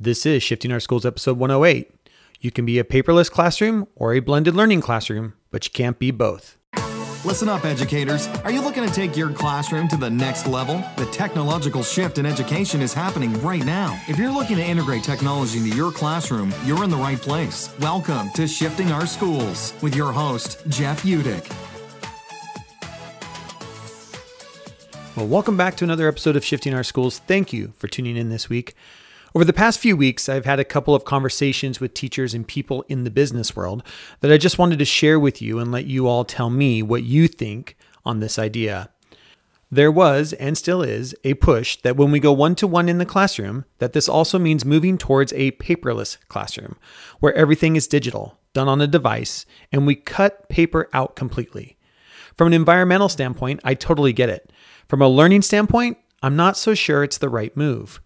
This is Shifting Our Schools episode 108. You can be a paperless classroom or a blended learning classroom, but you can't be both. Listen up, educators. Are you looking to take your classroom to the next level? The technological shift in education is happening right now. If you're looking to integrate technology into your classroom, you're in the right place. Welcome to Shifting Our Schools with your host, Jeff Utecht. Well, welcome back to another episode of Shifting Our Schools. Thank you for tuning in this week. Over the past few weeks, I've had a couple of conversations with teachers and people in the business world that I just wanted to share with you and let you all tell me what you think on this idea. There was and still is a push that when we go one to one in the classroom, that this also means moving towards a paperless classroom where everything is digital, done on a device, and we cut paper out completely. From an environmental standpoint, I totally get it. From a learning standpoint, I'm not so sure it's the right move.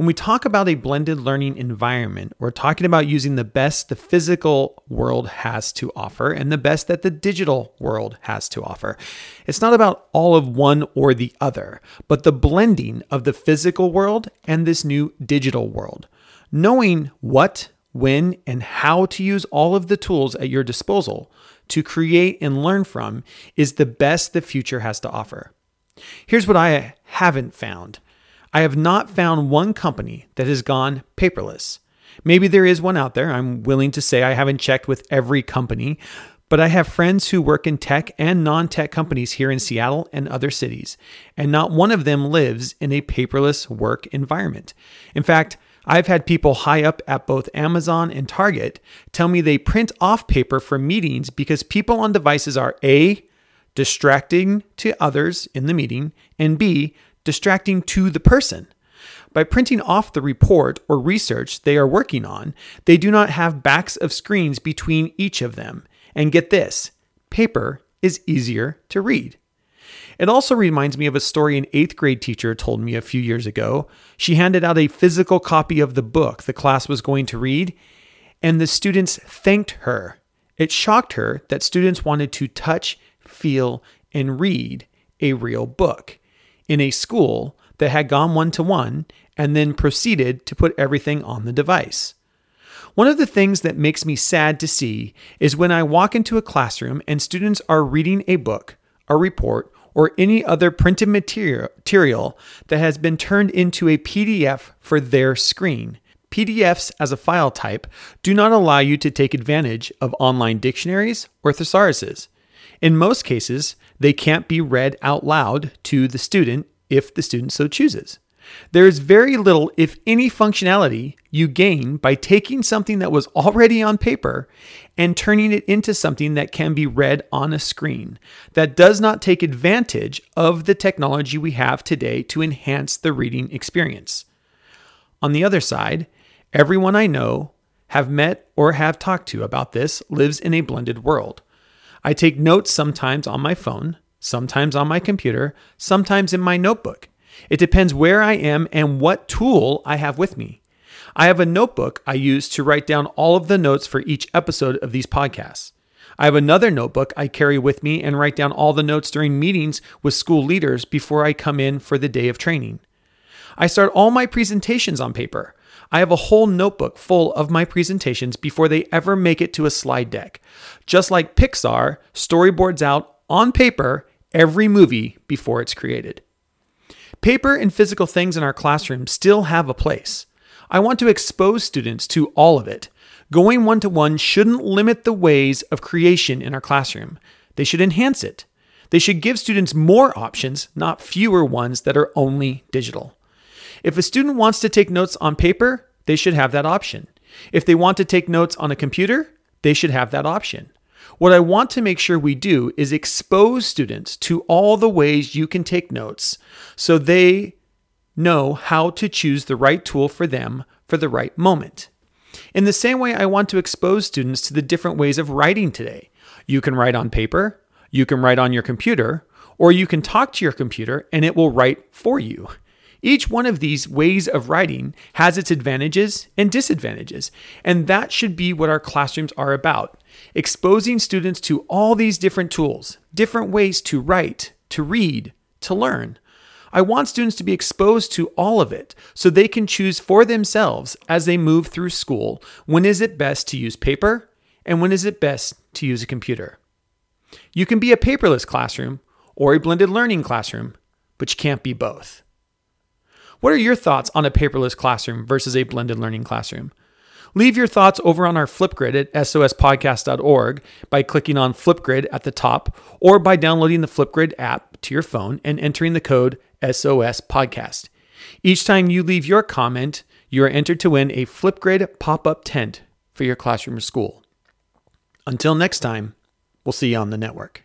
When we talk about a blended learning environment, we're talking about using the best the physical world has to offer and the best that the digital world has to offer. It's not about all of one or the other, but the blending of the physical world and this new digital world. Knowing what, when, and how to use all of the tools at your disposal to create and learn from is the best the future has to offer. Here's what I haven't found I have not found one company that has gone paperless. Maybe there is one out there. I'm willing to say I haven't checked with every company, but I have friends who work in tech and non tech companies here in Seattle and other cities, and not one of them lives in a paperless work environment. In fact, I've had people high up at both Amazon and Target tell me they print off paper for meetings because people on devices are A, distracting to others in the meeting, and B, distracting to the person. By printing off the report or research they are working on, they do not have backs of screens between each of them. And get this paper is easier to read. It also reminds me of a story an eighth grade teacher told me a few years ago. She handed out a physical copy of the book the class was going to read, and the students thanked her. It shocked her that students wanted to touch feel, and read a real book in a school that had gone one to one and then proceeded to put everything on the device. One of the things that makes me sad to see is when I walk into a classroom and students are reading a book, a report, or any other printed material that has been turned into a PDF for their screen. PDFs as a file type do not allow you to take advantage of online dictionaries or thesauruses. In most cases, they can't be read out loud to the student if the student so chooses. There is very little, if any, functionality you gain by taking something that was already on paper and turning it into something that can be read on a screen that does not take advantage of the technology we have today to enhance the reading experience. On the other side, everyone I know, have met, or have talked to about this lives in a blended world. I take notes sometimes on my phone, sometimes on my computer, sometimes in my notebook. It depends where I am and what tool I have with me. I have a notebook I use to write down all of the notes for each episode of these podcasts. I have another notebook I carry with me and write down all the notes during meetings with school leaders before I come in for the day of training. I start all my presentations on paper. I have a whole notebook full of my presentations before they ever make it to a slide deck. Just like Pixar storyboards out on paper every movie before it's created. Paper and physical things in our classroom still have a place. I want to expose students to all of it. Going one to one shouldn't limit the ways of creation in our classroom, they should enhance it. They should give students more options, not fewer ones that are only digital. If a student wants to take notes on paper, they should have that option. If they want to take notes on a computer, they should have that option. What I want to make sure we do is expose students to all the ways you can take notes so they know how to choose the right tool for them for the right moment. In the same way, I want to expose students to the different ways of writing today. You can write on paper, you can write on your computer, or you can talk to your computer and it will write for you. Each one of these ways of writing has its advantages and disadvantages, and that should be what our classrooms are about exposing students to all these different tools, different ways to write, to read, to learn. I want students to be exposed to all of it so they can choose for themselves as they move through school when is it best to use paper and when is it best to use a computer. You can be a paperless classroom or a blended learning classroom, but you can't be both. What are your thoughts on a paperless classroom versus a blended learning classroom? Leave your thoughts over on our Flipgrid at sospodcast.org by clicking on Flipgrid at the top or by downloading the Flipgrid app to your phone and entering the code SOS Podcast. Each time you leave your comment, you are entered to win a Flipgrid pop up tent for your classroom or school. Until next time, we'll see you on the network.